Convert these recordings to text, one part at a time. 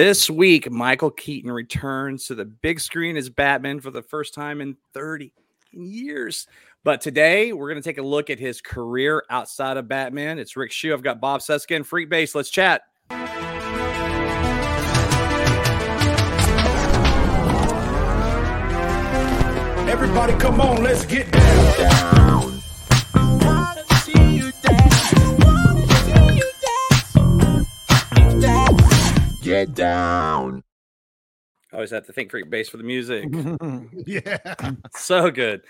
this week, Michael Keaton returns to the big screen as Batman for the first time in 30 years. But today, we're going to take a look at his career outside of Batman. It's Rick Shew. I've got Bob Cesca Freak Base. Let's chat. Everybody, come on, let's get down. Get down. I always have to think Freekbass for the music. yeah. so good.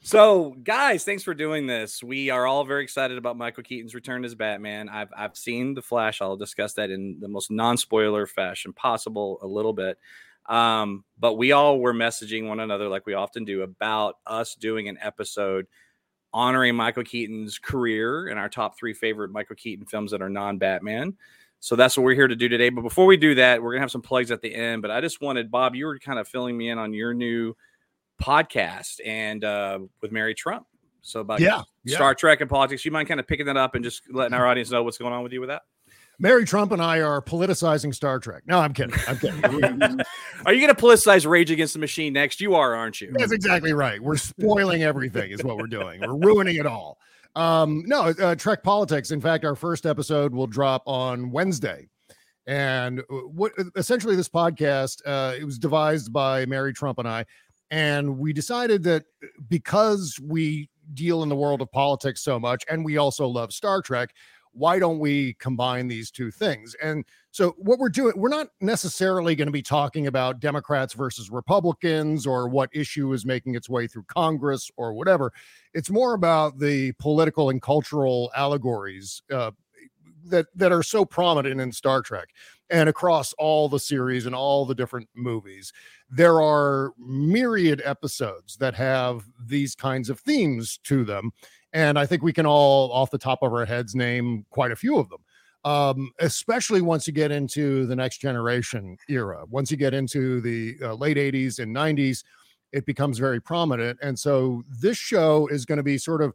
So, guys, thanks for doing this. We are all very excited about Michael Keaton's return as Batman. I've I've seen the Flash. I'll discuss that in the most non-spoiler fashion possible a little bit. Um, but we all were messaging one another like we often do about us doing an episode honoring Michael Keaton's career and our top three favorite Michael Keaton films that are non-Batman. So that's what we're here to do today. But before we do that, we're gonna have some plugs at the end. But I just wanted Bob, you were kind of filling me in on your new podcast and uh, with Mary Trump. So about Yeah, Star Trek and politics. You mind kind of picking that up and just letting our audience know what's going on with you with that? Mary Trump and I are politicizing Star Trek. No, I'm kidding. I'm kidding. Are you going to politicize Rage Against the Machine next? You are, aren't you? That's exactly right. We're spoiling everything, is what we're doing. We're ruining it all. Um, no, uh, Trek politics. In fact, our first episode will drop on Wednesday. And uh, what essentially this podcast, uh, it was devised by Mary Trump and I, and we decided that uh, because we deal in the world of politics so much, and we also love Star Trek, why don't we combine these two things? And so, what we're doing, we're not necessarily going to be talking about Democrats versus Republicans or what issue is making its way through Congress or whatever. It's more about the political and cultural allegories uh, that that are so prominent in Star Trek and across all the series and all the different movies. There are myriad episodes that have these kinds of themes to them. And I think we can all, off the top of our heads, name quite a few of them. Um, especially once you get into the next generation era. Once you get into the uh, late 80s and 90s, it becomes very prominent. And so this show is going to be sort of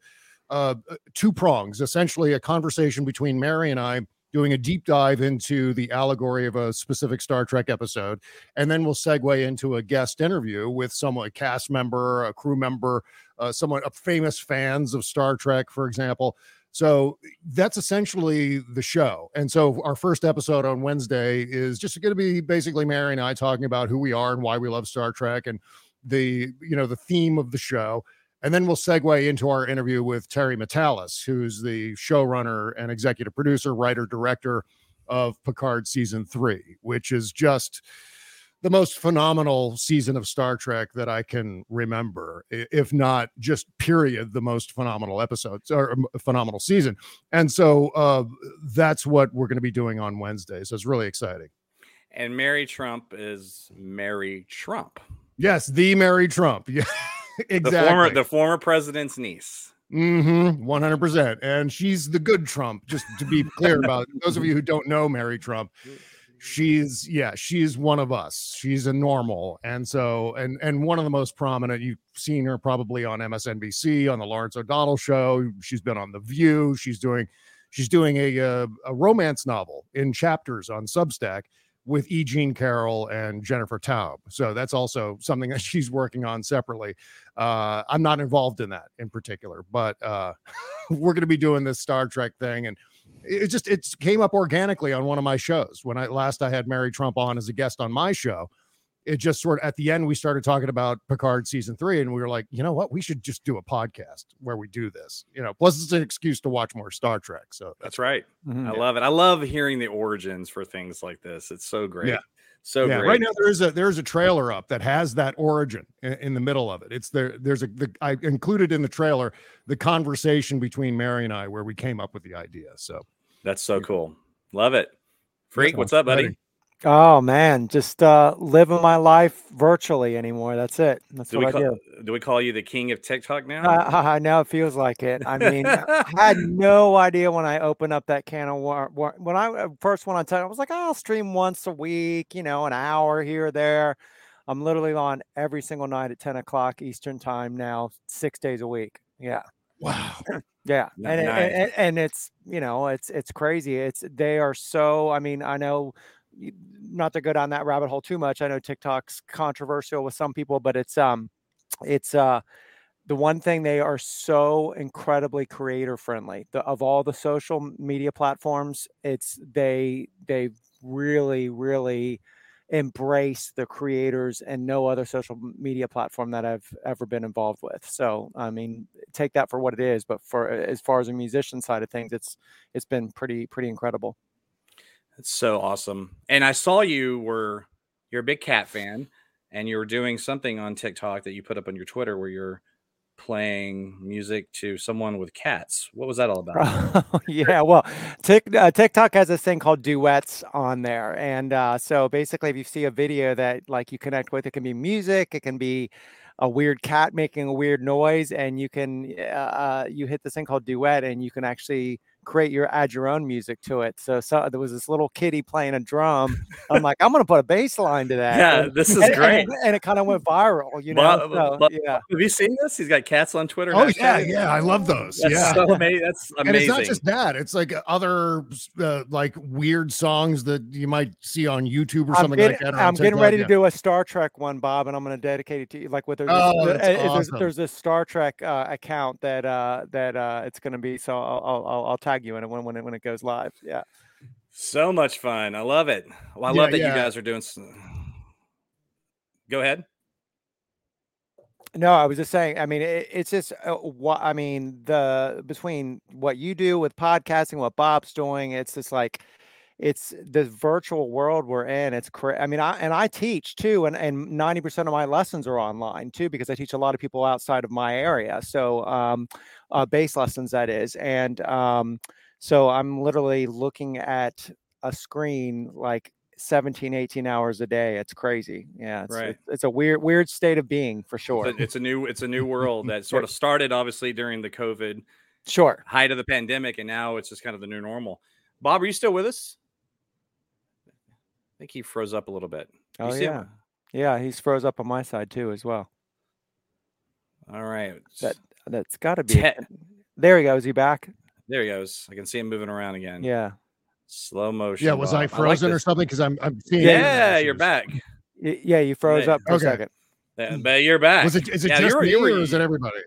uh, two prongs, essentially a conversation between Mary and I doing a deep dive into the allegory of a specific Star Trek episode. And then we'll segue into a guest interview with someone, a cast member, a crew member, uh, someone, uh, famous fans of Star Trek, for example. So that's essentially the show. And so our first episode on Wednesday is just going to be basically Mary and I talking about who we are and why we love Star Trek and the, you know, the theme of the show. And then we'll segue into our interview with Terry Matalas, who's the showrunner and executive producer, writer, director of Picard season three, which is just the most phenomenal season of Star Trek that I can remember, if not just period, the most phenomenal episodes or um, phenomenal season. And so uh, that's what we're going to be doing on Wednesday. So it's really exciting. And Mary Trump is Mary Trump. Yes, the Mary Trump. Yeah. Exactly. The former the former president's niece. Mm-hmm. 100%. And she's the good Trump, just to be clear about it. those of you who don't know Mary Trump. She's yeah, she's one of us. She's a normal. And so and and one of the most prominent, you've seen her probably on MSNBC on the Lawrence O'Donnell show. She's been on The View. She's doing she's doing a a, a romance novel in chapters on Substack with E. Jean Carroll and Jennifer Taub. So that's also something that she's working on separately. Uh, I'm not involved in that in particular, but uh, we're going to be doing this Star Trek thing. And it just, it came up organically on one of my shows. When I last I had Mary Trump on as a guest on my show, it just sort of at the end we started talking about Picard season three, and we were like, you know what, we should just do a podcast where we do this. You know, plus it's an excuse to watch more Star Trek. So That's right. Mhm. I love it. I love hearing the origins for things like this. It's so great. Yeah. So yeah, great. right now there is a there is a trailer up that has that origin in, in the middle of it. It's there. There's a the, I included in the trailer the conversation between Mary and I where we came up with the idea. So That's so cool. Love it. Freak, what's up, buddy? ready. Oh man, just uh living my life virtually anymore. That's it. That's Do what we I call, do. do we call you the king of TikTok now? I, I know it feels like it. I mean, I had no idea when I opened up that can of war. war- When I uh, first went on TikTok, I was like, I'll stream once a week, you know, an hour here or there. I'm literally on every single night at 10 o'clock Eastern time now, six days a week. Yeah. wow, Yeah, N- and, it- and and it's you know it's it's crazy. It's they are so. I mean, I know not to go down that rabbit hole too much. I know TikTok's controversial with some people, but it's um, it's uh, the one thing they are so incredibly creator friendly. The, of all the social media platforms, it's they they really really embrace the creators and no other social media platform that I've ever been involved with. So, I mean, take that for what it is, but for as far as a musician side of things, it's it's been pretty pretty incredible. It's so awesome. And I saw you were you're a big cat fan and you were doing something on TikTok that you put up on your Twitter where you're playing music to someone with cats. What was that all about? yeah, well, Tik, uh, TikTok has this thing called duets on there, and uh, so basically, if you see a video that like you connect with, it can be music, it can be a weird cat making a weird noise, and you can uh, uh you hit this thing called duet, and you can actually create your add your own music to it. So, so there was this little kitty playing a drum. I'm like, I'm gonna put a bass line to that. Yeah, and, this is and, great. And, and, it kind of went viral, you know. Bob, so, Bob, yeah. Have you seen this? He's got cats on Twitter. Oh yeah, yeah, I love those. That's yeah, so amazing. That's amazing. And it's not just that; it's like other uh, like weird songs that you might see on YouTube or I'm something getting, like that. I'm getting TikTok, ready yeah. to do a Star Trek one, Bob, and I'm going to dedicate it to you. Like with there's, Oh, this, that's uh, there's, awesome. there's this Star Trek uh, account that uh, that uh, it's going to be. So I'll, I'll I'll tag you in it when when it when it goes live. Yeah. So much fun. I love it. Well, I Yeah, love that yeah. you guys are doing. s- Go ahead. No, I was just saying. I mean, it, it's just uh, what I mean. The between what you do with podcasting, what Bob's doing, it's just like it's the virtual world we're in. It's cra- I mean, I and I teach too, and and ninety percent of my lessons are online too because I teach a lot of people outside of my area. So, um, uh, bass lessons that is, and um, so I'm literally looking at a screen like 17 18 hours a day it's crazy yeah it's, Right. it's, it's a weird weird state of being for sure It's a, it's a new it's a new world that sort of started obviously during the COVID sure height of the pandemic, and now it's just kind of the new normal. Bob, are you still with us? I think he froze up a little bit. You oh see him? yeah yeah he's froze up on my side too as well All right. That- that's got to be Te- it. there he goes he back there he goes. I can see him moving around again. yeah Slow motion. Yeah, was Bob. I like frozen or something? Because I'm I'm seeing. Yeah, you're back. Y- yeah you froze Yeah. up for Okay. a second Yeah, but you're back. Was it is it Yeah, just you were- me you were- or is it everybody?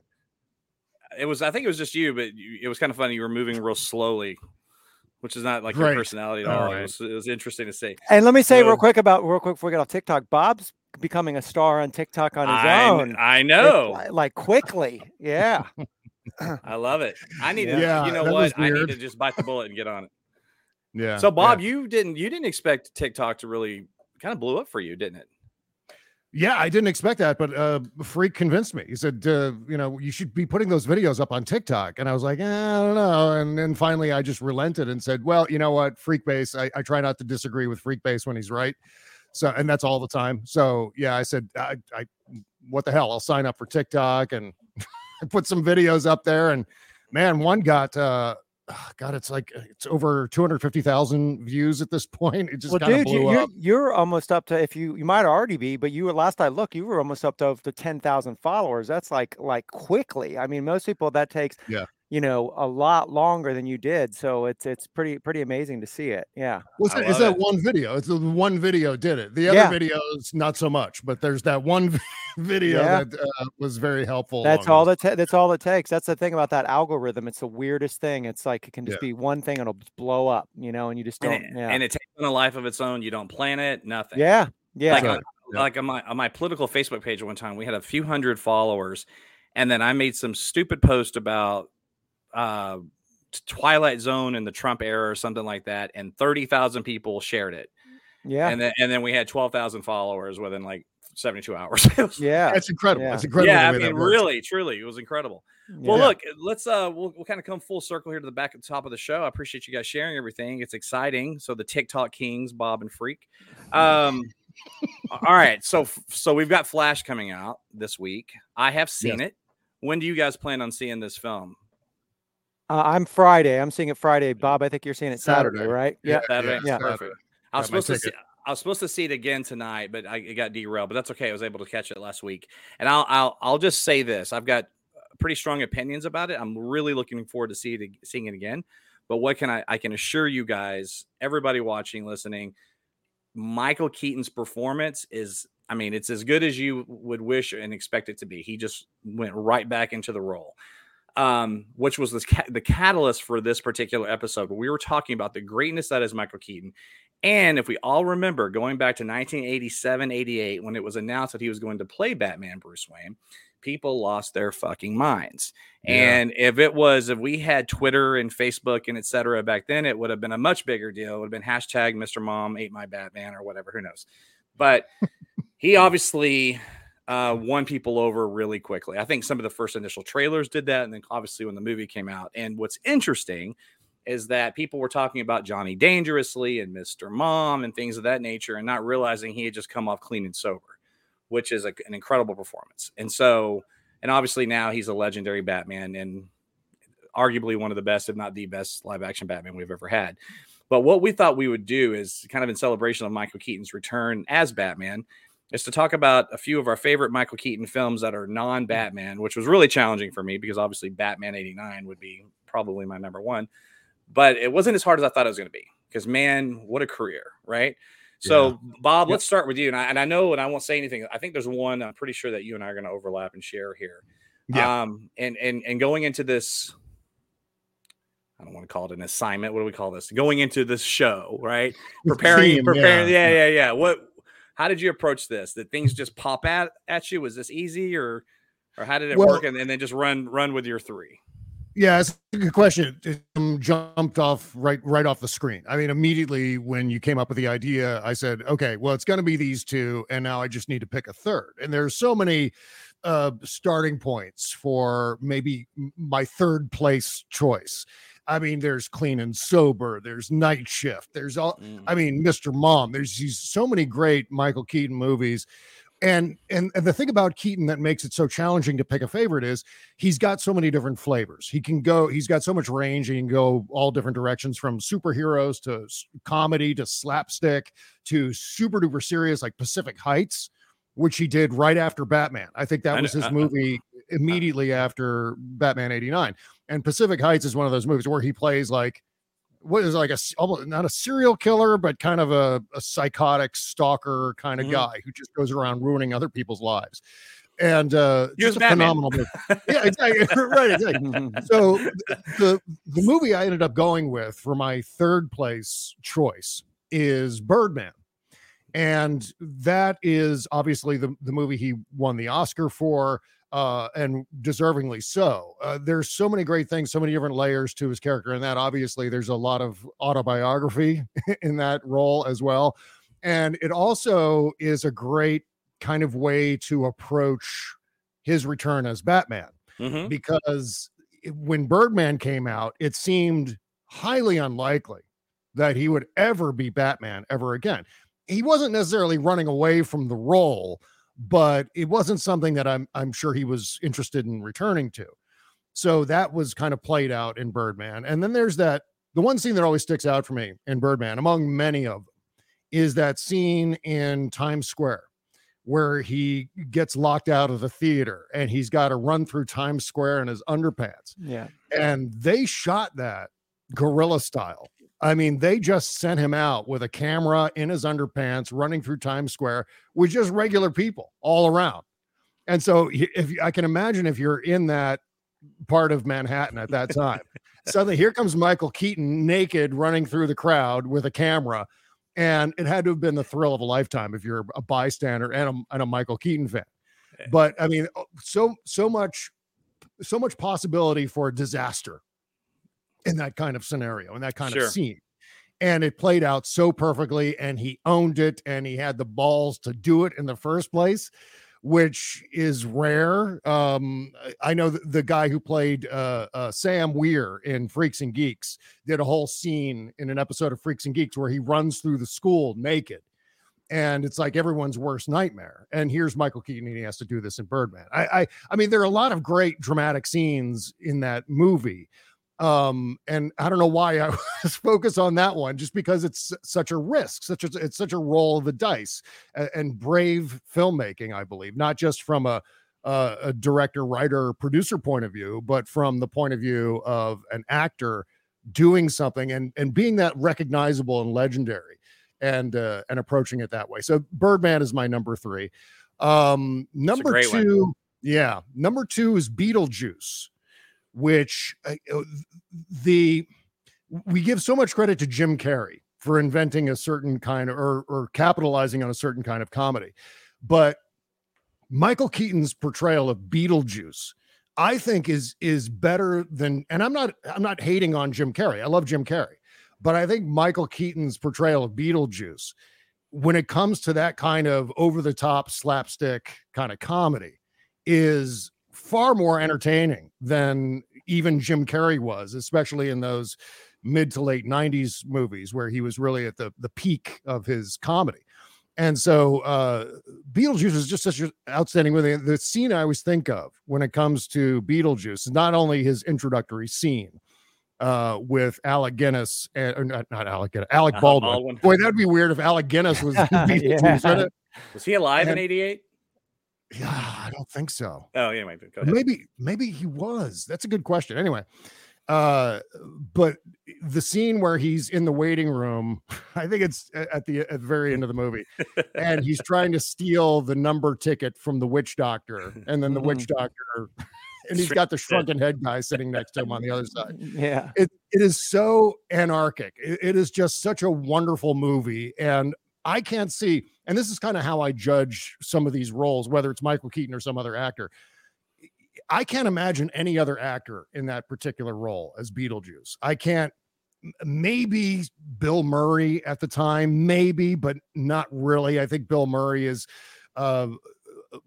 it was i think it was just you but you, it was kind of funny you were moving real slowly which is not like Right. your personality at all, All It, was, it was interesting to see and let me say real quick about real quick before we get off tiktok bob's becoming a star on tiktok on his I, own I know like, like quickly yeah i love it i need to Yeah, you know what i need to just bite the bullet and get on it Yeah. so bob yeah. you didn't you didn't expect tiktok to really kind of blew up for you didn't it Yeah, I didn't expect that, but uh, Freak convinced me. He said, uh, you know, you should be putting those videos up on TikTok. And I was like, eh, I don't know. And then finally, I just relented and said, well, you know what, Freekbass. I, I try not to disagree with Freekbass when he's right. So, and that's all the time. So, yeah, I said, I, I what the hell? I'll sign up for TikTok and put some videos up there. And man, one got, uh, God, it's like it's over 250,000 views at this point. It just well, kind of dude, blew you, you're up. you're almost up to if you you might already be, but you were last I looked, you were almost up to the ten thousand followers. That's like like quickly. I mean, most people that takes Yeah. You know a lot longer than you did. So it's it's pretty pretty amazing to see it. Yeah. Was I it, is love that it. one video? It's the one video did it. The other Yeah. videos not so much, but there's that one video Yeah. that uh, was very helpful. That's all those- that ta- that's all it takes. That's the thing about that algorithm. It's the weirdest thing. It's like it can just Yeah. be one thing and it'll blow up, you know, and you just don't. and it, yeah. and it takes on a life of its own you don't plan it nothing yeah. Yeah. like, Right. on, like on my on my political Facebook page one time, we had a few hundred followers, and then I made some stupid post about uh, Twilight Zone and the Trump era or something like that, and thirty thousand people shared it, yeah. and then and then we had twelve thousand followers within like seventy two hours. Yeah. That's incredible. Yeah. That's incredible. yeah, I mean, really, truly, it was incredible. Well, look, let's uh, we'll, we'll kind of come full circle here to the back at the top of the show. I appreciate you guys sharing everything. It's exciting. So the TikTok kings, Bob and Freak. Um, all right, so so we've got Flash coming out this week. I have seen it. When do you guys plan on seeing this film? Uh, I'm Friday. I'm seeing it Friday. Bob, I think you're seeing it Saturday, Saturday. right? Yeah, Saturday? yeah. perfect. I was supposed to see. I was supposed to see it again tonight, but I it got derailed. But that's okay. I was able to catch it last week, and I'll I'll I'll just say this: I've got pretty strong opinions about it. I'm really looking forward to see it, seeing it again. But what can I I can assure you guys, everybody watching, listening, Michael Keaton's performance is, I mean, it's as good as you would wish and expect it to be. He just went right back into the role, um, which was this ca- the catalyst for this particular episode. But We were talking about the greatness that is Michael Keaton. And if we all remember going back to 1987, 88, when it was announced that he was going to play Batman Bruce Wayne, people lost their fucking minds. Yeah. And if it was, if we had Twitter and Facebook and etc. back then, it would have been a much bigger deal. It would have been hashtag Mr. Mom ate my Batman or whatever. Who knows? But he obviously uh, won people over really quickly. I think some of the first initial trailers did that. And then obviously when the movie came out. And what's interesting is that people were talking about Johnny Dangerously and Mr. Mom and things of that nature and not realizing he had just come off clean and sober which is a, an incredible performance. And so, and obviously now he's a legendary Batman and arguably one of the best, if not the best, live action Batman we've ever had. But what we thought we would do is kind of in celebration of Michael Keaton's return as Batman, is to talk about a few of our favorite Michael Keaton films that are non Batman, which was really challenging for me because obviously Batman 89 would be probably my number one. But it wasn't as hard as I thought it was going to be because, man, what a career, right? So, yeah. Bob, yep. let's start with you. And I, and I know, and I won't say anything. I think there's one. I'm pretty sure that you and I are going to overlap and share here. Yeah. Um, and and and going into this, I don't want to call it an assignment. What do we call this? Going into this show, right? Preparing, Team, preparing. Yeah. yeah, yeah, yeah. What? How did you approach this? Did things just pop at at you? Was this easy, or or how did it well, work? And, and then just run run with your three. Yeah, it's a good question. It um, jumped off right right off the screen. I mean, immediately when you came up with the idea, I said, "Okay, well, it's going to be these two, and now I just need to pick a third. And there's so many uh, starting points for maybe my third place choice. I mean, there's clean and sober. There's night shift. There's all. Mm. I mean, Mr. Mom. There's these so many great Michael Keaton movies and, and and the thing about Keaton that makes it so challenging to pick a favorite is he's got so many different flavors. He can go, he's got so much range. He can go all different directions from superheroes to comedy to slapstick to super duper serious like Pacific Heights, which he did right after Batman. I think that was his uh, uh, movie uh, immediately after Batman 89. And Pacific Heights is one of those movies where he plays like what is like a not a serial killer, but kind of a, a psychotic stalker kind of mm-hmm. guy who just goes around ruining other people's lives. And uh, just a Batman. phenomenal movie. yeah, exactly. right, exactly. so the the movie I ended up going with for my third place choice is Birdman. And that is obviously the, the movie he won the Oscar for uh, and deservingly so. Uh, there's so many great things, so many different layers to his character, and that obviously there's a lot of autobiography in that role as well. And it also is a great kind of way to approach his return as Batman mm-hmm. because when Birdman came out, it seemed highly unlikely that he would ever be Batman ever again. He wasn't necessarily running away from the role but it wasn't something that I'm I'm sure he was interested in returning to. So that was kind of played out in Birdman. And then there's that the one scene that always sticks out for me in Birdman, among many of them, is that scene in Times Square where he gets locked out of the theater and he's got to run through Times Square in his underpants. Yeah. And they shot that guerrilla style. I mean, they just sent him out with a camera in his underpants running through Times Square with just regular people all around. And so, if I can imagine if you're in that part of Manhattan at that time, suddenly here comes Michael Keaton naked running through the crowd with a camera. And it had to have been the thrill of a lifetime if you're a bystander and a, and a Michael Keaton fan. Eh. But I mean, oh, so, so much, so much possibility for disaster in that kind of scenario, in that kind sure. of scene. And it played out so perfectly, and he owned it, and he had the balls to do it in the first place, which is rare. Um, I know the, the guy who played uh, uh, Sam Weir in Freaks and Geeks did a whole scene in an episode of Freaks and Geeks where he runs through the school naked and it's like everyone's worst nightmare. And here's Michael Keaton, and he has to do this in Birdman. I, I, I mean, there are a lot of great dramatic scenes in that movie, um and i don't know why i was focused on that one just because it's such a risk such a it's such a roll of the dice and, brave filmmaking i believe not just from a uh, a director writer producer point of view but from the point of view of an actor doing something and and being that recognizable and legendary and uh, and approaching it that way. So Birdman is my number three. Um, number great one. two, yeah, number two is Beetlejuice, which uh, uh, the we give so much credit to Jim Carrey for inventing a certain kind of or or capitalizing on a certain kind of comedy, but Michael Keaton's portrayal of Beetlejuice, I think is is better than. And I'm not I'm not hating on Jim Carrey. I love Jim Carrey, but I think Michael Keaton's portrayal of Beetlejuice, when it comes to that kind of over the top slapstick kind of comedy, is far more entertaining than even Jim Carrey was, especially in those mid to late 90s movies where he was really at the the peak of his comedy. And so uh Beetlejuice is just such an outstanding movie. The scene I always think of when it comes to Beetlejuice is not only his introductory scene uh with Alec Guinness and or not, not Alec Guinness, Alec Alec Baldwin. Baldwin. Boy, that'd be weird if Alec Guinness was Beetlejuice. Yeah. Was he alive in '88? Yeah, I don't think so. Oh, anyway, maybe maybe he was. That's a good question. Anyway uh but the scene where he's in the waiting room i think it's at the at the very end of the movie and he's trying to steal the number ticket from the witch doctor and then the witch doctor and he's got the shrunken head guy sitting next to him on the other side. Yeah. it, it is so anarchic. It- it is just such a wonderful movie and i can't see and this is kind of how i judge some of these roles whether it's michael keaton or some other actor i can't imagine any other actor in that particular role as beetlejuice. I can't maybe bill murray at the time maybe but not really. I think bill murray is uh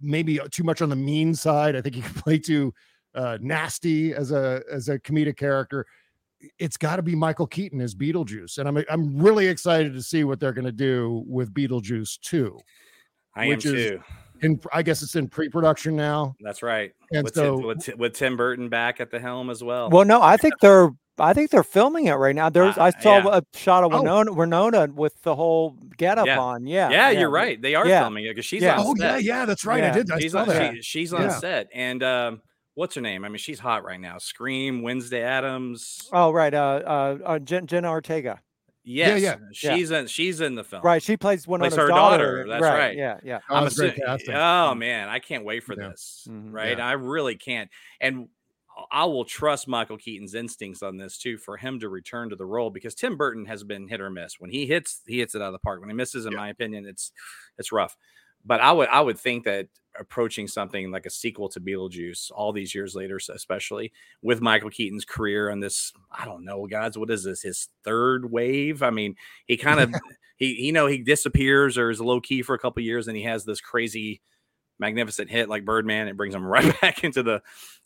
maybe too much on the mean side. I think he can play too uh nasty as a as a comedic character it's got to be Michael Keaton as Beetlejuice, and I'm I'm really excited to see what they're going to do with Beetlejuice 2. I am is- too. In I guess it's in pre-production now, That's right. and with, so Tim, with, with Tim Burton back at the helm as well. Well, no, I think they're I think they're filming it right now. There's I Uh, saw yeah. a shot of Oh. Winona, Winona with the whole getup Yeah. on. Yeah. yeah, you're right. They are Yeah. filming it because she's Yeah. on oh yeah, set. yeah, that's right. I did. I she's saw on, that. she- she's on Yeah. set, and um, what's her name? I mean, she's hot right now. Scream, Wednesday Addams. Oh, right. Uh, uh, uh Jen, Jenna Ortega. yes, yeah. she's in. She's in the film. Right. She plays Winona's her daughter. daughter, that's right. Yeah. Yeah. Oh, I'm that's great. Oh man, I can't wait for Yeah. this. Mhm. Right, Yeah. I really can't. And I will trust Michael Keaton's instincts on this too for him to return to the role because Tim Burton has been hit or miss. When he hits, he hits it out of the park. When he misses, in Yeah. my opinion, it's it's rough. But I would I would think that approaching something like a sequel to Beetlejuice all these years later, especially with Michael Keaton's career on this, I don't know, guys, what is this? His third wave? I mean, he kind of he you know he disappears or is low key for a couple years and he has this crazy magnificent hit like Birdman. It brings him right back into the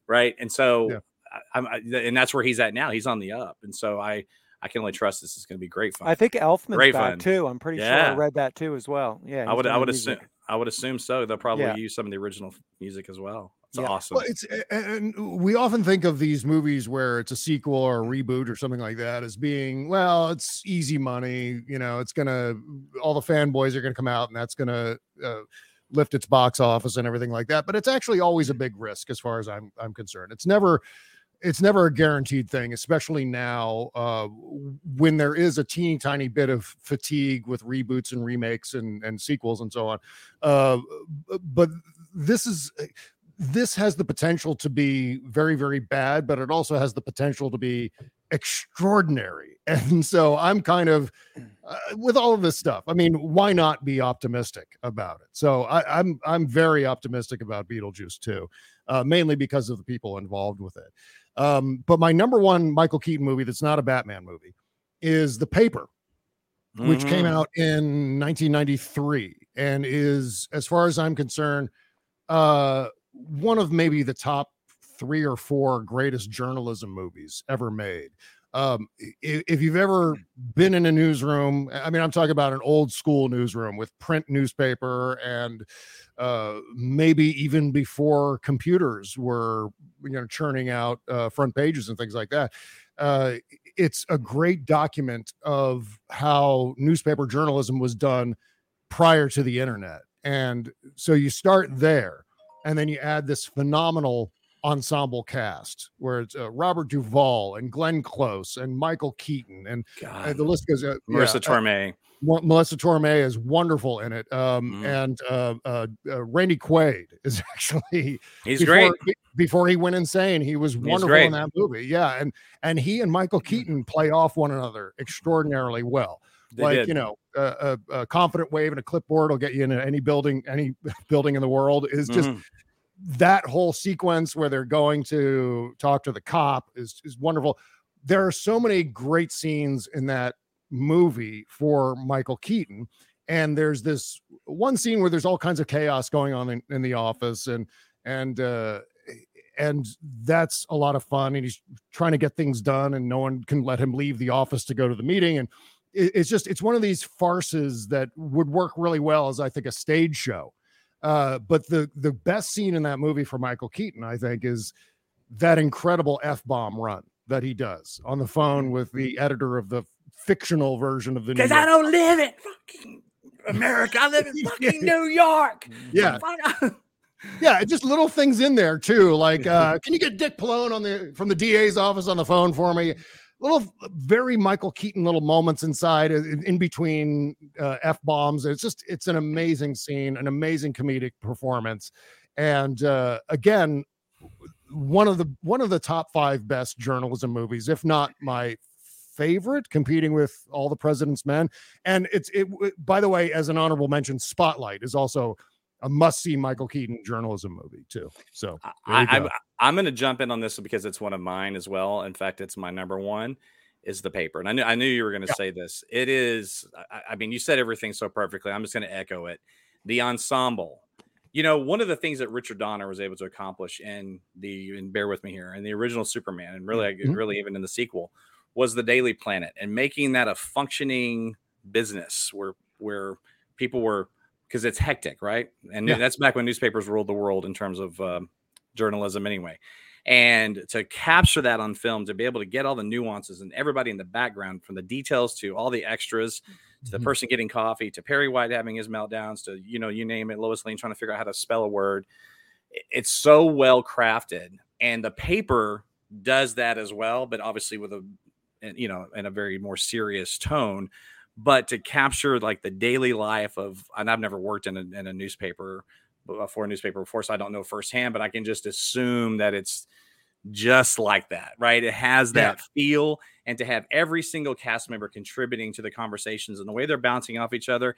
right. And so, Yeah. I, I'm, I, and that's where he's at now. He's on the up. And so I, I can only trust this is going to be great fun. I think Elfman's Great back fun. too. I'm pretty sure I read that too as well. Yeah. I would, I would assume, I would assume so. They'll probably Yeah. use some of the original music as well. It's Yeah. awesome. Well, it's and we often think of these movies where it's a sequel or a reboot or something like that as being well, it's easy money. You know, it's gonna all the fanboys are gonna come out and that's gonna uh, lift its box office and everything like that. But it's actually always a big risk as far as I'm I'm concerned. It's never it's never a guaranteed thing, especially now uh, when there is a teeny tiny bit of fatigue with reboots and remakes and, and sequels and so on. Uh, but this is this has the potential to be very very bad, but it also has the potential to be extraordinary. And so I'm kind of uh, with all of this stuff. I mean, why not be optimistic about it? So I, I'm I'm very optimistic about Beetlejuice too, uh, mainly because of the people involved with it. Um, but my number one Michael Keaton movie that's not a Batman movie is The Paper, which came Mhm. out in 1993 and is, as far as I'm concerned, uh, one of maybe the top three or four greatest journalism movies ever made. Um, if you've ever been in a newsroom, I mean, I'm talking about an old school newsroom with print newspaper and uh, maybe even before computers were, you know, churning out uh, front pages and things like that. Uh, it's a great document of how newspaper journalism was done prior to the internet. And so you start there, and then you add this phenomenal ensemble cast where it's uh, Robert Duvall and Glenn Close and Michael Keaton and uh, the list goes. Uh, Marisa yeah, uh, Tomei. Melissa Tomei is wonderful in it, um, Mhm. and uh, uh, uh, Randy Quaid is actually He's before, great. Before he went insane, he was wonderful in that movie. Yeah, and and he and Michael Keaton play off one another extraordinarily well. They like did. you know, a, a, a confident wave and a clipboard will get you into any building, any building in the world. Is just Mhm. That whole sequence where they're going to talk to the cop is is wonderful. There are so many great scenes in that movie for Michael Keaton. And there's this one scene where there's all kinds of chaos going on in, in the office and and uh and that's a lot of fun and he's trying to get things done and no one can let him leave the office to go to the meeting and it- it's just it's one of these farces that would work really well as i think a stage show uh, but the the best scene in that movie for Michael Keaton, I think, is that incredible f bomb run that he does on the phone with the editor of the fictional version of the. New Because I don't live in fucking America. I live in fucking New York. Yeah. Yeah, just little things in there too. Like, uh, can you get Dick Malone on the from the DA's office on the phone for me? Little, very Michael Keaton little moments inside, in, in between uh, f bombs. It's just, it's an amazing scene, an amazing comedic performance, and uh, again, one of the one of the top five best journalism movies, if not my favorite, competing with All the President's Men. And it's it. By the way, as an honorable mention, Spotlight is also a must-see Michael Keaton journalism movie too. So there I, go. I, I'm going to jump in on this because it's one of mine as well. In fact, it's my number one. Is the paper, and I knew I knew you were going to Yeah. say this. It is. I, I mean, you said everything so perfectly. I'm just going to echo it. The ensemble. You know, one of the things that Richard Donner was able to accomplish in the and bear with me here in the original Superman, and really, Mhm. really even in the sequel, was the Daily Planet and making that a functioning business where where people were because it's hectic, right? And Yeah. that's back when newspapers ruled the world in terms of um, journalism, anyway. And to capture that on film, to be able to get all the nuances and everybody in the background, from the details to all the extras, to the Mhm. person getting coffee, to Perry White having his meltdowns, to you know, you name it, Lois Lane trying to figure out how to spell a word. It's so well crafted, and the paper does that as well, but obviously with a, you know, in a very more serious tone but to capture like the daily life of and i've never worked in a, in a newspaper uh, for a newspaper before so i don't know firsthand but i can just assume that it's just like that right it has Yeah. that feel and to have every single cast member contributing to the conversations and the way they're bouncing off each other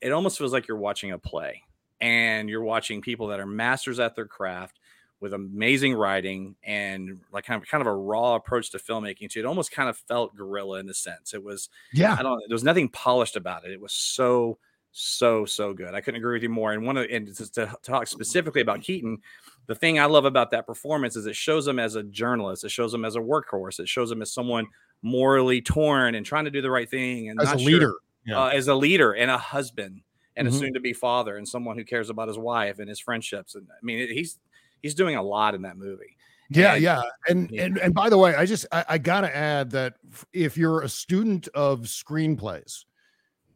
it almost feels like you're watching a play and you're watching people that are masters at their craft with amazing writing and like kind of, kind of a raw approach to filmmaking too. It almost kind of felt guerrilla in a sense. It was yeah, I don't. There was nothing polished about it. It was so, so, so good. I couldn't agree with you more. And one of and just to talk specifically about Keaton, the thing I love about that performance is it shows him as a journalist. It shows him as a workhorse. It shows him as someone morally torn and trying to do the right thing and as a not sure- leader. Yeah. uh, as a leader and a husband and Mhm. a soon-to-be father and someone who cares about his wife and his friendships. And I mean, he's he's doing a lot in that movie. Yeah, And- yeah, and Yeah. and and by the way, I just I, I gotta add that if you're a student of screenplays,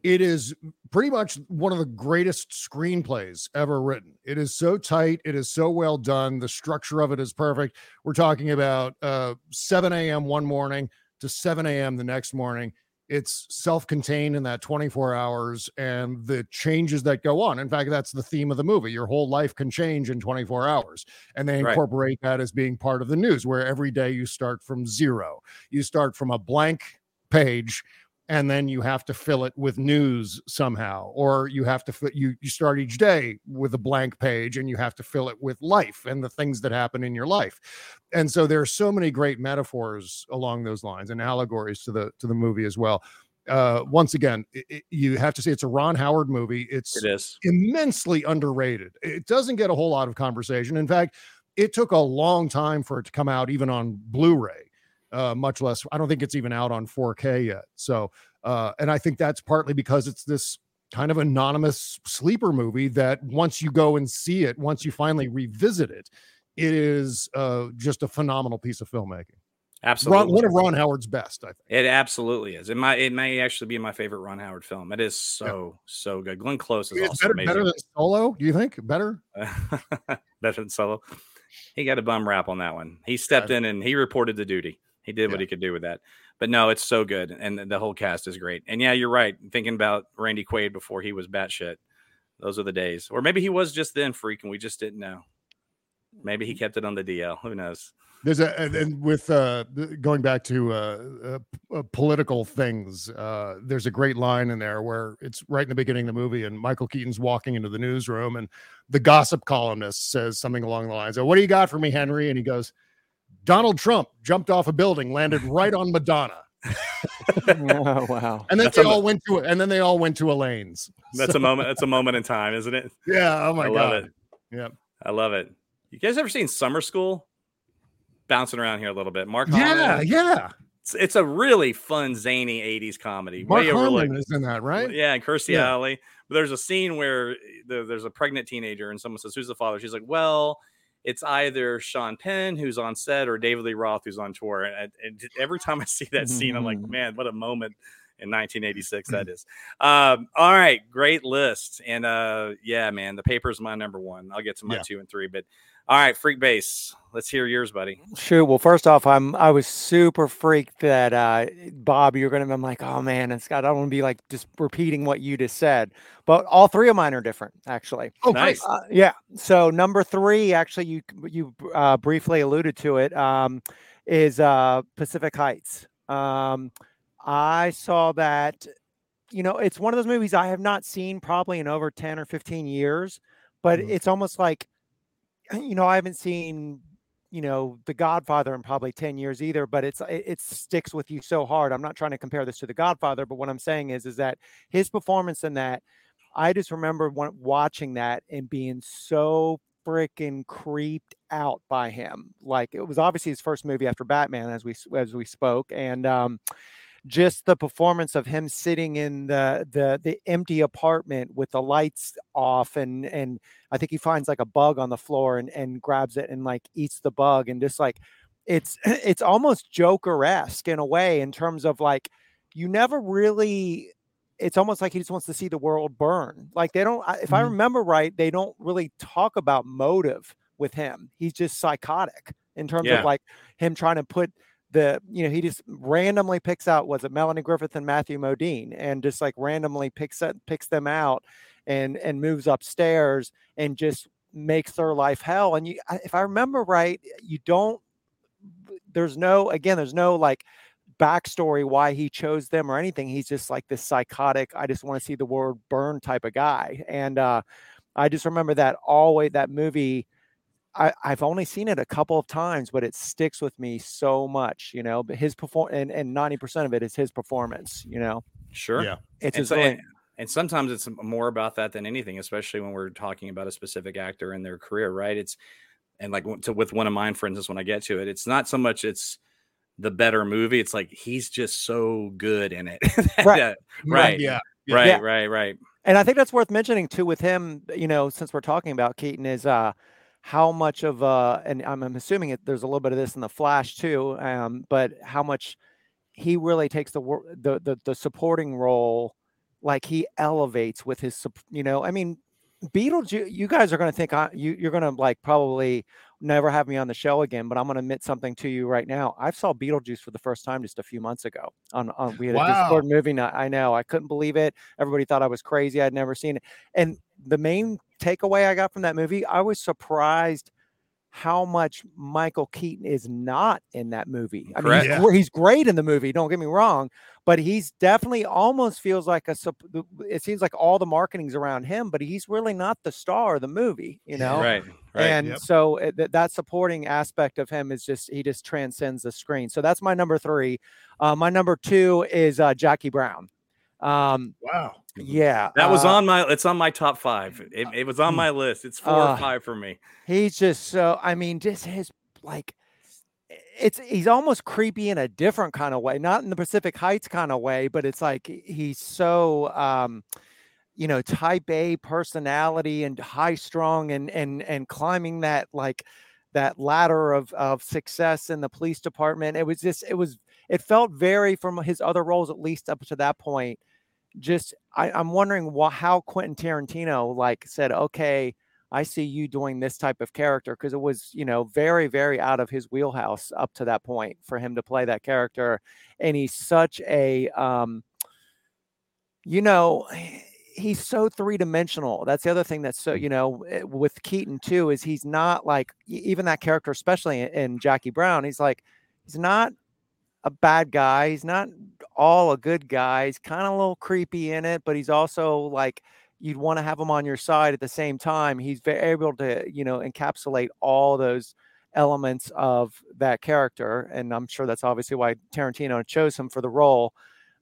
it is pretty much one of the greatest screenplays ever written. It is so tight, it is so well done. The structure of it is perfect. We're talking about uh 7 a.m. one morning to 7 a.m. the next morning. It's self-contained in that 24 hours and the changes that go on. In fact, that's the theme of the movie. Your whole life can change in 24 hours and they Right. incorporate that as being part of the news where every day you start from zero you start from a blank page and then you have to fill it with news somehow or you have to you you start each day with a blank page and you have to fill it with life and the things that happen in your life and so there are so many great metaphors along those lines and allegories to the to the movie as well uh once again it, it- you have to say it's a ron howard movie it's It is. immensely underrated. It doesn't get a whole lot of conversation. In fact, it took a long time for it to come out, even on Blu-ray. Uh, much less, I don't think it's even out on 4K yet. So, uh, and I think that's partly because it's this kind of anonymous sleeper movie that once you go and see it, once you finally revisit it, it is uh, just a phenomenal piece of filmmaking. Absolutely. Ron, one of Ron Howard's best, I think. It absolutely is. It might it may actually be my favorite Ron Howard film. It is so so good. Glenn Close is It's also better, amazing. better than Solo. Do you think better? better than Solo. he got a bum rap on that one. He stepped in and he reported the duty. He did what he could do with that. But no, it's so good, and the whole cast is great. And yeah, you're right. Thinking about Randy Quaid before he was batshit, those are the days. Or maybe he was just then freak, and we just didn't know. Maybe he kept it on the DL. Who knows? There's a and, and with uh going back to uh, uh, uh political things, uh there's a great line in there where it's right in the beginning of the movie, and Michael Keaton's walking into the newsroom, and the gossip columnist says something along the lines of, "What do you got for me, Henry?" And he goes, "Donald Trump jumped off a building, landed right on Madonna." oh, wow. And then That's they a- all went to and then they all went to Elaine's. That's So, a moment. That's a moment in time, isn't it? yeah. Oh my I love god. it. Yep. I love it. You guys ever seen Summer School? Bouncing around here a little bit. Mark Yeah, Harmon. yeah. It's, it's a really fun, zany 80s comedy. Mark Way. Harmon is in that, right? Yeah, and Kirstie Yeah. Alley. But there's a scene where there- there's a pregnant teenager, and someone says, "Who's the father?" She's like, "Well, it's either Sean Penn who's on set or David Lee Roth who's on tour." And, and every time I see that scene, I'm like, "Man, what a moment!" In 1986, that is. Um, all right, great list, and uh, yeah, man, the paper's my number one. I'll get to my Yeah. two and three, but all right, Freekbass, let's hear yours, buddy. Shoot. Well, first off, I'm I was super freaked that uh Bob, you're gonna I'm like, oh man, and Scott, I don't want to be like just repeating what you just said. But all three of mine are different, actually. Oh, Nice. Uh, yeah. So number three, actually, you you uh, briefly alluded to it, um, is uh, Pacific Heights. Um, I saw that. You know, it's one of those movies I have not seen probably in over ten or fifteen years, but Mhm. it's almost like, you know, I haven't seen you know the godfather in probably 10 years either but it's it, it sticks with you so hard. I'm not trying to compare this to the godfather but what i'm saying is is that his performance in that i just remember wa- watching that and being so freaking creeped out by him. Like it was obviously his first movie after batman as we as we spoke and um just the performance of him sitting in the the the empty apartment with the lights off and and I think he finds like a bug on the floor and and grabs it and like eats the bug and just like it's it's almost Joker-esque in a way in terms of like you never really it's almost like he just wants to see the world burn. Like they don't if I Mhm. remember right, they don't really talk about motive with him. He's just psychotic in terms Yeah. of like him trying to put the you know he just randomly picks out was it Melanie Griffith and Matthew Modine and just like randomly picks it picks them out and and moves upstairs and just makes their life hell and you if I remember right you don't there's no again there's no like backstory why he chose them or anything he's just like this psychotic I just want to see the world burn type of guy and uh I just remember that always that movie I, I've only seen it a couple of times, but it sticks with me so much, you know. But his perform and and ninety percent of it is his performance, you know. Sure. Yeah. It's and, his so- and, and sometimes it's more about that than anything, especially when we're talking about a specific actor and their career, right? It's and like to, with one of mine, for instance, when I get to it, it's not so much it's the better movie. It's like he's just so good in it. Right. That- right. Yeah. Yeah. right, Yeah. right, right. and I think that's worth mentioning too with him. You know, since we're talking about Keaton, is uh how much of uh and I'm, I'm assuming it, there's a little bit of this in the Flash too, um, but how much he really takes the the the, the supporting role, like he elevates with his, you know, I mean. Beetlejuice, you guys are going to think I, you, you're going to like probably never have me on the show again, but I'm going to admit something to you right now. I saw Beetlejuice for the first time just a few months ago on, on we had a Discord movie night. I know I couldn't believe it. Everybody thought I was crazy. I'd never seen it. And the main takeaway I got from that movie, I was surprised how much Michael Keaton is not in that movie. I mean, he's, Correct. he's great in the movie. Don't get me wrong, but he's definitely almost feels like a. It seems like all the marketing's around him, but he's really not the star of the movie. You know, Right, right. and Yep. so uh, th- that supporting aspect of him is just he just transcends the screen. So that's my number three. Uh, my number two is uh, Jackie Brown. Um, Wow. Yeah, that was uh, on my. It's on my top five. It, it was on my list. It's four Uh, or five for me. He's just so. I mean, just his like. It's he's almost creepy in a different kind of way, not in the Pacific Heights kind of way, but it's like he's so um, you know, type A personality and high strong and and and climbing that like that ladder of of success in the police department. It was just it was it felt very from his other roles at least up to that point. Just I, I'm wondering how Quentin Tarantino like said, okay, I see you doing this type of character because it was, you know, very, very out of his wheelhouse up to that point for him to play that character. And he's such a, um, you know, he's so three dimensional. That's the other thing that's so, you know, eh, with Keaton too, is he's not like even that character, especially in Jackie Brown, he's like, he's not a bad guy. He's not all a good guy. He's kind of a little creepy in it, but he's also like, you'd want to have him on your side at the same time. He's very able to, you know, encapsulate all those elements of that character. And I'm sure that's obviously why Tarantino chose him for the role.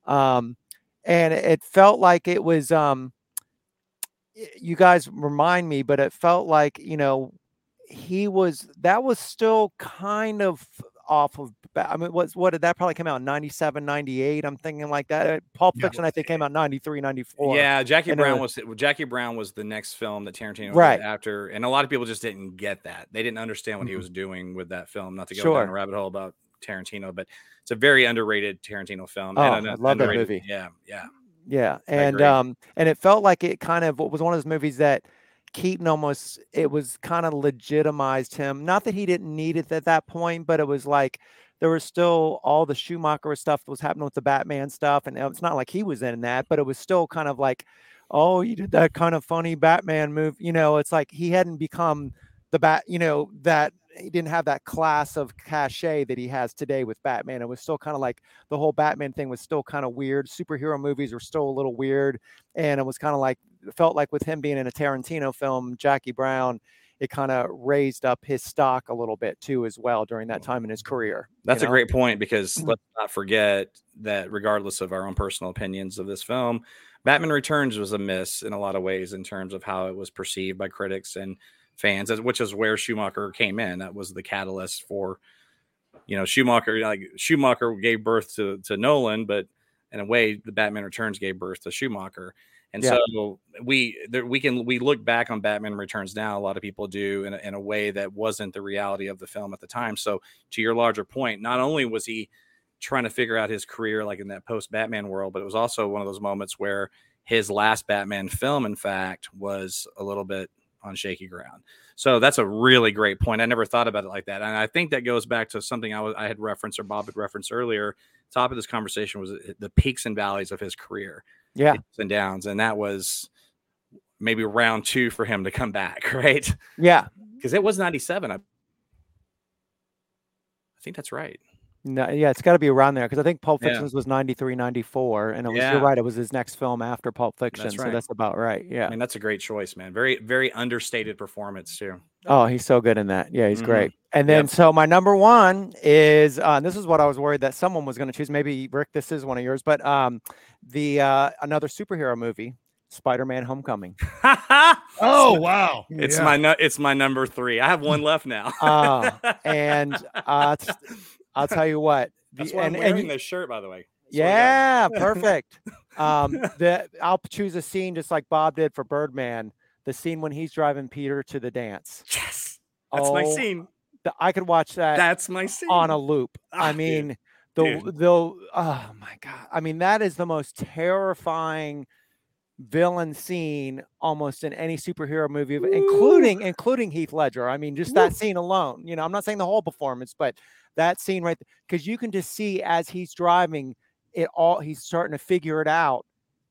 Um, and it felt like it was, um, you guys remind me, but it felt like, you know, he was, that was still kind of off of I mean what's what did that probably come out 97 98 I'm thinking like that uh, Pulp Yeah. I think came out 93 94 Yeah, Jackie And, Brown was Jackie Brown was the next film that Tarantino Right. after, and a lot of people just didn't get that. They didn't understand what he Mhm. was doing with that film. Not to go Sure. down a rabbit hole about Tarantino, but it's a very underrated Tarantino film. Oh, and I love that movie. Yeah, yeah. Yeah, and um, and it felt like it kind of was one of those movies that Keaton almost it was kind of legitimized him. Not that he didn't need it at that point, but it was like there was still all the Schumacher stuff that was happening with the Batman stuff, and uh, it's not like he was in that, but it was still kind of like, oh, you did that kind of funny Batman move. You know, it's like he hadn't become the bat. You know that he didn't have that class of cachet that he has today with Batman. It was still kind of like the whole Batman thing was still kind of weird. Superhero movies were still a little weird. And it was kind of like, felt like with him being in a Tarantino film, Jackie Brown, it kind of raised up his stock a little bit too, as well, during that time in his career. you That's a great point because Mm. let's not forget that regardless of our own personal opinions of this film, Batman Returns was a miss in a lot of ways in terms of how it was perceived by critics and fans, as- which is where Schumacher came in. That was the catalyst for, you know, Schumacher. Like Schumacher gave birth to to Nolan, but in a way, the Batman Returns gave birth to Schumacher. And Yeah. so we there, we can we look back on Batman Returns now. A lot of people do in a, in a way that wasn't the reality of the film at the time. So to your larger point, not only was he trying to figure out his career like in that post Batman world, but it was also one of those moments where his last Batman film, in fact, was a little bit on shaky ground. So that's a really great point. I never thought about it like that, and I think that goes back to something I was I had referenced or Bob had referenced earlier. Top of this conversation was eh, the peaks and valleys of his career, Yeah. ups and downs, and that was maybe round two for him to come back, right? Yeah. Because it was ninety seven. I, I think that's right. No, yeah, it's got to be around there because I think Pulp Yeah. Fiction was 93, 94. And it was, Yeah. you're right, it was his next film after Pulp Fiction. That's So right. that's about right. Yeah. I mean, that's a great choice, man. Very, very understated performance too. Oh, he's so good in that. Yeah, he's Mhm. great. And then, Yep. so my number one is, uh, this is what I was worried that someone was going to choose. Maybe Rick, this is one of yours, but um, the uh, another superhero movie, Spider-Man: Homecoming. Oh wow! It's Yeah. my nu- it's my number three. I have one left now. Uh, and uh, t- I'll tell you what. The, That's why and, I'm wearing you- this shirt, by the way. Swear to God. Yeah, perfect. um, the I'll choose a scene just like Bob did for Birdman. The scene when he's driving Peter to the dance. Yes, that's my Oh, scene. the- I could watch that That's my scene. on a loop. Ah, I dude, mean, the dude. the oh my god. I mean, that is the most terrifying villain scene almost in any superhero movie, of- including including Heath Ledger. I mean, just that scene alone. You know, I'm not saying the whole performance, but that scene right because you can just see as he's driving it all. He's starting to figure it out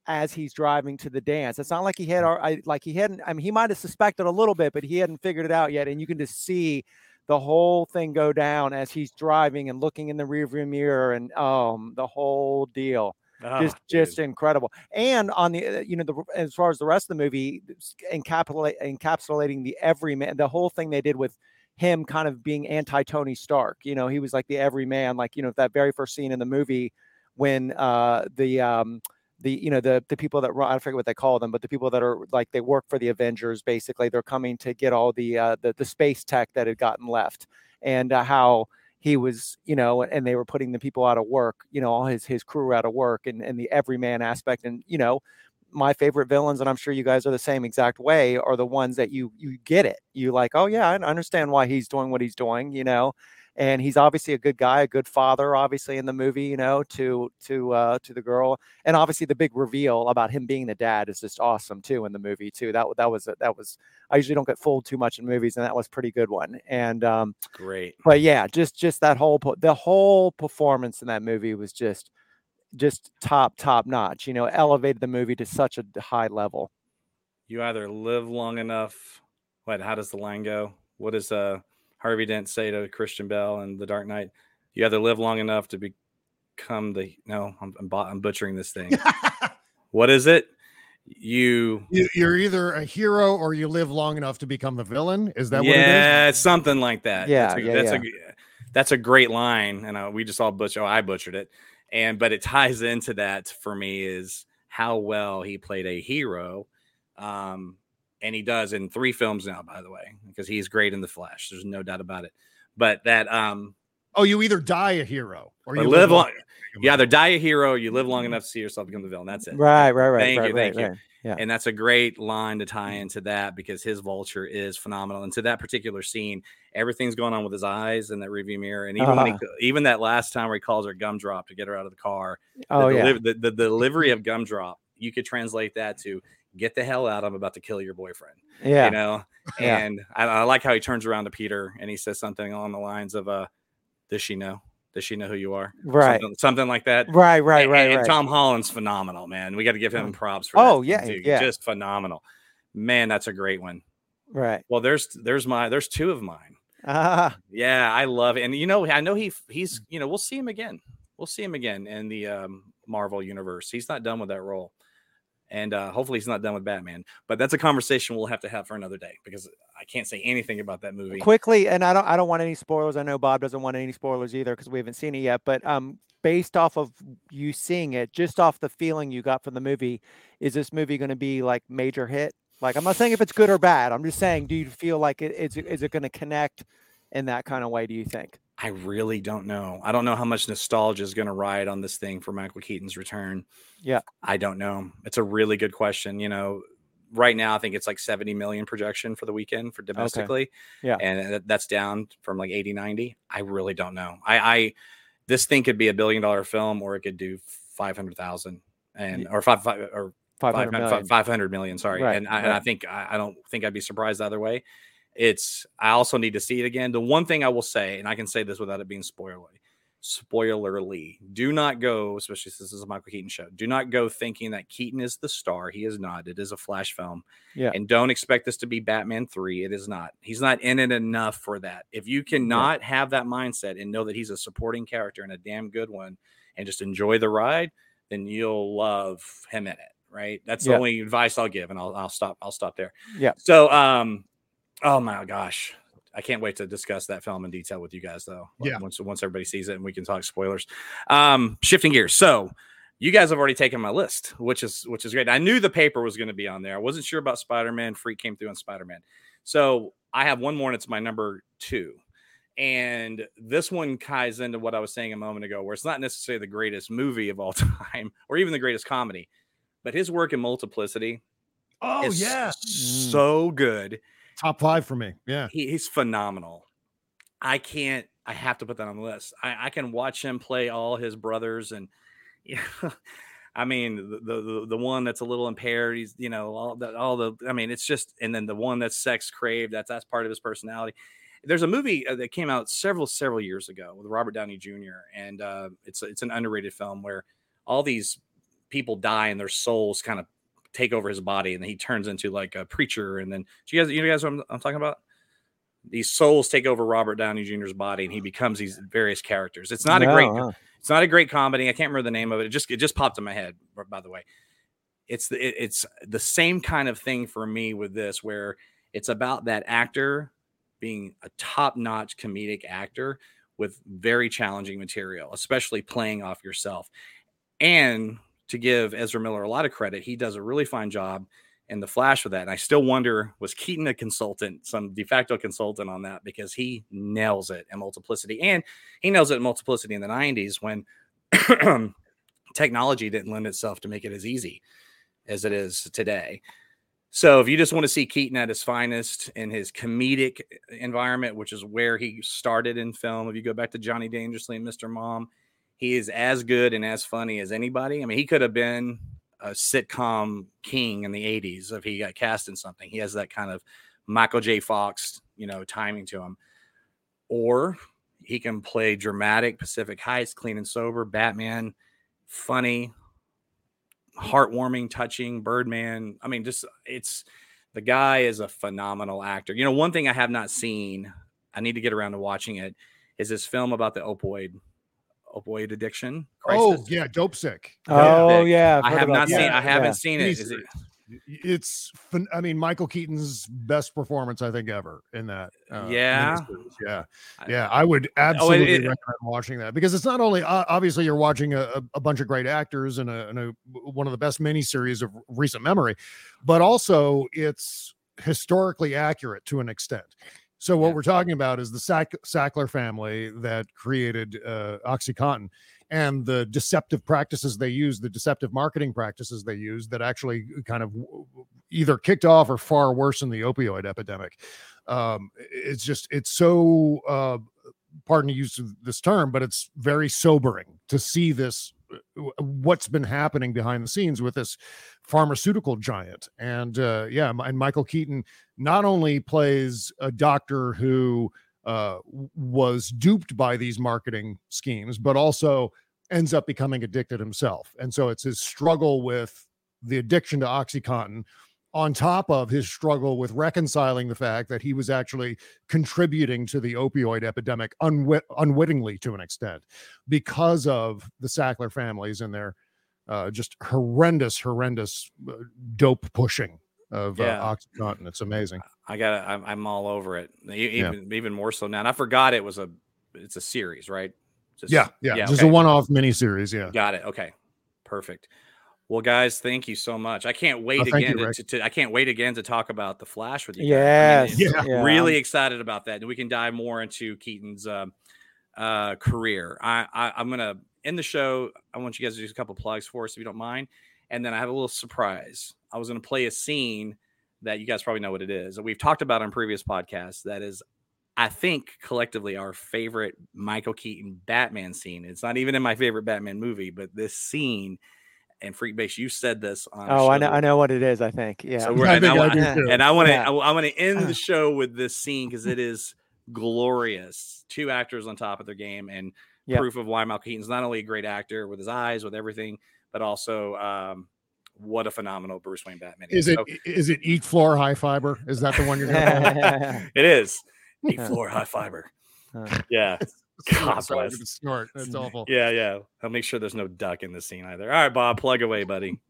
as he's driving to the dance. It's not like he had al- I, like he hadn't. I mean, he might have suspected a little bit, but he hadn't figured it out yet. And you can just see the whole thing go down as he's driving and looking in the rearview mirror and um the whole deal Ah, just dude. just incredible and on the uh, you know the as far as the rest of the movie encapsulate encapsulating the everyman the whole thing they did with him kind of being anti tony stark you know he was like the everyman like you know that very first scene in the movie when uh the um the you know the the people that run I forget what they call them, but the people that are like they work for the Avengers. Basically, they're coming to get all the uh, the the space tech that had gotten left, and uh, how he was you know, and they were putting the people out of work, you know, all his his crew out of work, and and the everyman aspect, and you know, my favorite villains, and I'm sure you guys are the same exact way, are the ones that you you get it. You like, oh yeah, I understand why he's doing what he's doing, you know, and he's obviously a good guy, a good father, obviously in the movie, you know, to to uh, to the girl, and obviously the big reveal about him being the dad is just awesome too in the movie too. That that was that was I usually don't get fooled too much in movies, and that was pretty good one. And um, Great. but yeah, just just that whole the whole performance in that movie was just just top top notch. You know, elevated the movie to such a high level. You either live long enough. What? How does the line go? What is uh Harvey Dent say to Christian Bale in The Dark Knight? You either live long enough to become the no. I'm I'm, I'm butchering this thing. what is it? You You, you're either a hero or you live long enough to become a villain. Is that what it is? yeah, something like that. Yeah, that's a, yeah, that's, yeah. A, g- that's a great line, and uh, we just all butchered. Oh, I butchered it, and but it ties into that for me is how well he played a hero, um, and he does in three films now, by the way, because he's great in the Flash. There's no doubt about it. But that um, Oh, you either die a hero or or you live long. enough to become a You either die a hero, or you live long enough to see yourself become the villain. That's it. Right, right, right. Thank right, you, right, thank you. right. Yeah. And that's a great line to tie into that because his vulture is phenomenal. And to that particular scene, everything's going on with his eyes in that review mirror. And even when he, Uh-huh. even that last time where he calls her gumdrop to get her out of the car, Oh the, yeah. the, the, the delivery of gumdrop, you could translate that to get the hell out. I'm about to kill your boyfriend. Yeah. You know? Yeah. And I, I like how he turns around to Peter and he says something along the lines of, uh, does she know? Does she know who you are? Right. Something, something like that. Right, right, And- right, and, right. Tom Holland's phenomenal, man. We got to give him Oh. props for Oh, that, yeah, yeah. just phenomenal. Man, that's a great one. right. Well, there's there's my there's two of mine. Ah, Yeah, I love it, and you know I know he he's you know we'll see him again. We'll see him again in the um, Marvel universe. He's not done with that role, and uh, hopefully he's not done with Batman. But that's a conversation we'll have to have for another day because I can't say anything about that movie. quickly, and I don't I don't want any spoilers. I know Bob doesn't want any spoilers either because we haven't seen it yet. But um, based off of you seeing it, just off the feeling you got from the movie, is this movie going to be like major hit? Like I'm not saying if it's good or bad. I'm just saying, do you feel like it is is it going to connect in that kind of way? Do you think? I really don't know. I don't know how much nostalgia is going to ride on this thing for Michael Keaton's return. Yeah. I don't know. It's a really good question. You know, right now I think it's like 70 million projection for the weekend for domestically. Yeah. And that's down from like 80, 90. I really don't know. I, I this thing could be a billion dollar film or it could do 500,000 and or five, five or 500 500 million. 500 million sorry Right, and, I, and i think I, I don't think i'd be surprised either way it's i also need to see it again. The one thing i will say and i can say this without it being spoilerly spoilerly do not go especially since this is a michael keaton show do not go thinking that keaton is the star. He is not. It is a flash film. Yeah. and don't expect this to be batman 3 it is not. He's not in it enough for that. If you cannot have that mindset and know that he's a supporting character and a damn good one and just enjoy the ride then you'll love him in it right? That's the only advice i'll give and i'll, I'll stop i'll stop there. Yeah. so um oh my gosh. I can't wait to discuss that film in detail with you guys though Yeah. once once everybody sees it and we can talk spoilers. Um shifting gears. So you guys have already taken my list which is which is great. I knew the paper was going to be on there. I wasn't sure about spider-man. Freak came through on spider-man. So i have one more and it's my number two. And this one ties into what I was saying a moment ago, where it's not necessarily the greatest movie of all time or even the greatest comedy, but his work in Multiplicity Oh is yeah, so good. Top five for me. Yeah, He, he's phenomenal. I can't, I have to put that on the list. I, I can watch him play all his brothers and, yeah. I mean, the, the the one that's a little impaired, he's you know all that all the. I mean, it's just, and then the one that's sex craved. That's that's part of his personality. There's a movie uh, that came out several several years ago with Robert Downey Jr. and uh, it's it's an underrated film where all these people die and their souls kind of take over his body and he turns into like a preacher and then do you guys you guys what I'm, I'm talking about these souls take over Robert Downey Jr.'s body and he becomes these various characters. It's not a great it's not a great comedy. I can't remember the name of it. It just it just popped in my head. By the way, it's the it- it's the same kind of thing for me with this, where it's about that actor being a top notch comedic actor with very challenging material, especially playing off yourself. And to give Ezra Miller a lot of credit, he does a really fine job in the Flash with that. And I still wonder was Keaton a consultant, some de facto consultant on that because he nails it in Multiplicity, and he nails it in Multiplicity in the '90s when technology didn't lend itself to make it as easy as it is today. So if you just want to see Keaton at his finest in his comedic environment, which is where he started in film, if you go back to Johnny Dangerously and Mr. Mom, he is as good and as funny as anybody. I mean, he could have been a sitcom king in the 80s if he got cast in something. He has that kind of Michael J. Fox, you know, timing to him. Or he can play dramatic Pacific Heights, clean and sober, Batman, funny, heartwarming, touching, Birdman. I mean, just it's the guy is a phenomenal actor. You know, one thing I have not seen, I need to get around to watching it, is this film about the opioid opioid addiction. Oh yeah, Dopesick. Oh yeah, I've I heard have about not that. seen. I haven't Yeah. seen it. Is it? It's I mean Michael Keaton's best performance I think ever in that. uh, Yeah. miniseries. yeah, yeah. I would absolutely it- recommend watching that because it's not only uh, obviously you're watching a, a- a bunch of great actors and a, and a one of the best miniseries of recent memory, but also it's historically accurate to an extent. So what Yeah. we're talking about is the Sack, Sackler family that created uh, OxyContin and the deceptive practices they use, the deceptive marketing practices they use that actually kind of either kicked off or far worse in the opioid epidemic. Um, it's just it's so uh, pardon the use of this term, but it's very sobering to see this what's been happening behind the scenes with this pharmaceutical giant. And uh, yeah, and Michael Keaton not only plays a doctor who uh, was duped by these marketing schemes, but also ends up becoming addicted himself. And so it's his struggle with the addiction to OxyContin on top of his struggle with reconciling the fact that he was actually contributing to the opioid epidemic unwit- unwittingly to an extent because of the Sackler families and their uh, just horrendous, horrendous uh, dope pushing of Yeah. uh, OxyContin. It's amazing. I got. I'm, I'm all over it. E- Yeah. Even even more so now. And I forgot it was a. It's a series, right? Just- Yeah, yeah, just okay. a one-off miniseries. Yeah, Got it. Okay. Perfect. Well, guys, thank you so much. I can't wait Oh, again you, to, to, to- I can't wait again to talk about the Flash with you. guys. I mean, Yes. it's- Yeah. really excited about that, and we can dive more into Keaton's um, uh, career. I, I I'm gonna end the show. I want you guys to do a couple plugs for us, if you don't mind, and then I have a little surprise. I was gonna play a scene that you guys probably know what it is that we've talked about on previous podcasts. That is, I think, collectively our favorite Michael Keaton Batman scene. It's not even in my favorite Batman movie, but this scene. And Freekbass, you said this on. Oh, I know. I know what it is. I think. Yeah. So we're, I and I, I wa- do too. and I want to Yeah. I want to end the show with this scene because it is glorious. Two actors on top of their game and Yeah. proof of why Michael Keaton's not only a great actor with his eyes, with everything, but also um, what a phenomenal Bruce Wayne Batman is it So is it eat floor high fiber? Is that the one you're going to? it is. Eat floor high fiber. Uh. Yeah. God Sorry, bless. snort. That's awful. Yeah, yeah. I'll make sure there's no duck in the scene either. All right, Bob, plug away, buddy.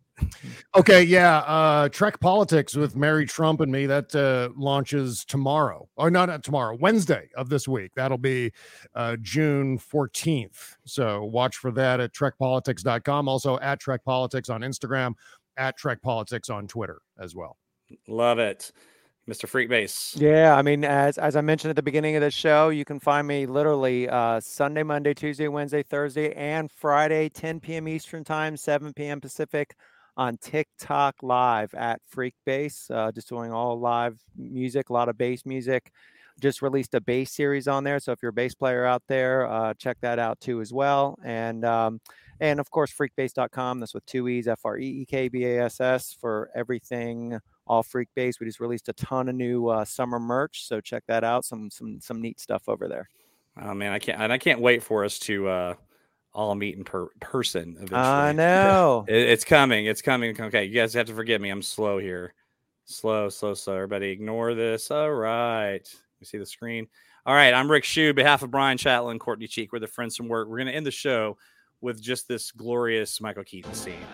Okay, yeah. Uh Trek Politics with Mary Trump and me that uh launches tomorrow. Or not, not tomorrow, Wednesday of this week. That'll be uh June 14th. So watch for that at trekpolitics.com. Also at Trek Politics on Instagram, at Trek Politics on Twitter as well. Love it. Mr. Freekbass. Yeah, I mean, as as I mentioned at the beginning of the show, you can find me literally uh, Sunday, Monday, Tuesday, Wednesday, Thursday, and Friday, 10 p.m. Eastern Time, 7 p.m. Pacific, on TikTok Live at Freak Bass. Uh, just doing all live music, a lot of bass music. Just released a bass series on there, so if you're a bass player out there, uh, check that out too as well. And um, and of course, freekbass.com. That's with two e's, F R E E K B A S S for everything all Freekbass we just released a ton of new uh, summer merch so check that out some some some neat stuff over there Oh man, I can't and I can't wait for us to uh all meet in per- person eventually. i know It, it's coming. It's coming. Okay, you guys have to forgive me. I'm slow here. Slow, slow, slow. Everybody ignore this. All right. You see the screen? All right. I'm Rick Shew. Behalf of Brian Chatlin, Courtney Cheek, we're the friends from work. We're going to end the show with just this glorious Michael Keaton scene.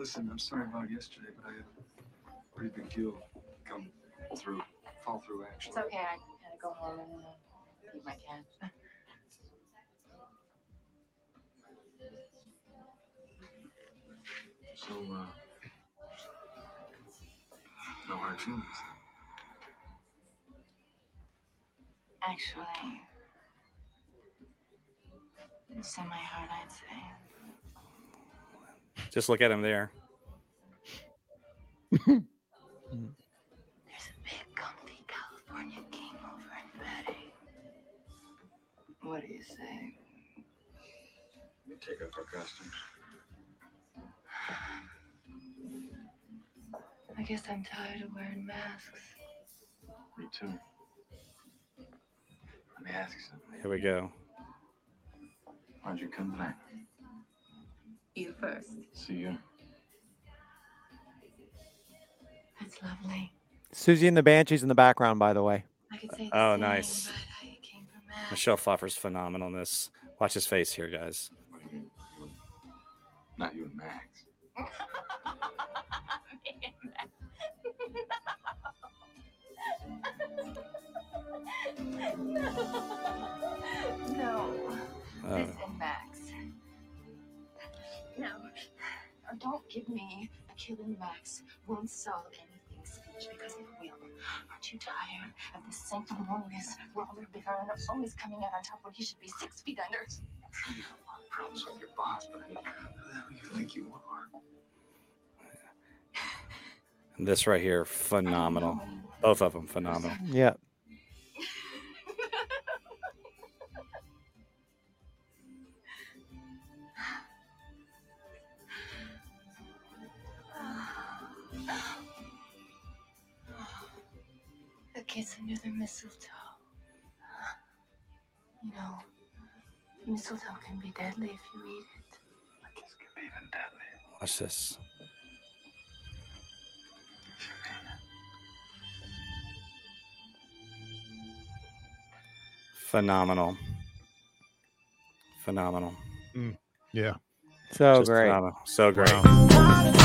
Listen, I'm sorry about yesterday, but I had a pretty big deal come through, fall through actually. It's okay. I gotta go home and uh, feed my cat. So, uh, no hard feelings. Actually, semi-hard, I'd say. Just look at him there. There's a big, comfy California king over in bedding. What do you say? We take off our costumes. I guess I'm tired of wearing masks. Me too. Let me ask you something. Here we go. Why'd you come tonight? You first. See you. That's lovely. Siouxsie and the Banshees in the background, by the way. I could say the Oh, same, nice. But I came from. Michelle Pfeiffer's phenomenal in this. Watch his face here, guys. What do you and- Not you and Max. no. Uh, Listen, Max. Don't give me a killing Max won't solve anything speech because it will. Aren't you tired of this sanctimonious roller baron always coming out on top when he should be six feet under? I'm sure you have a lot of problems with your boss, but I mean, who do you think you are? this right here, phenomenal. Both of them, phenomenal. Yeah. Kiss under the mistletoe. You know, mistletoe can be deadly if you eat it. I guess it be even deadly. Watch this. Phenomenal. Phenomenal. Mm, yeah. So Just great. phenomenal. So great. Wow.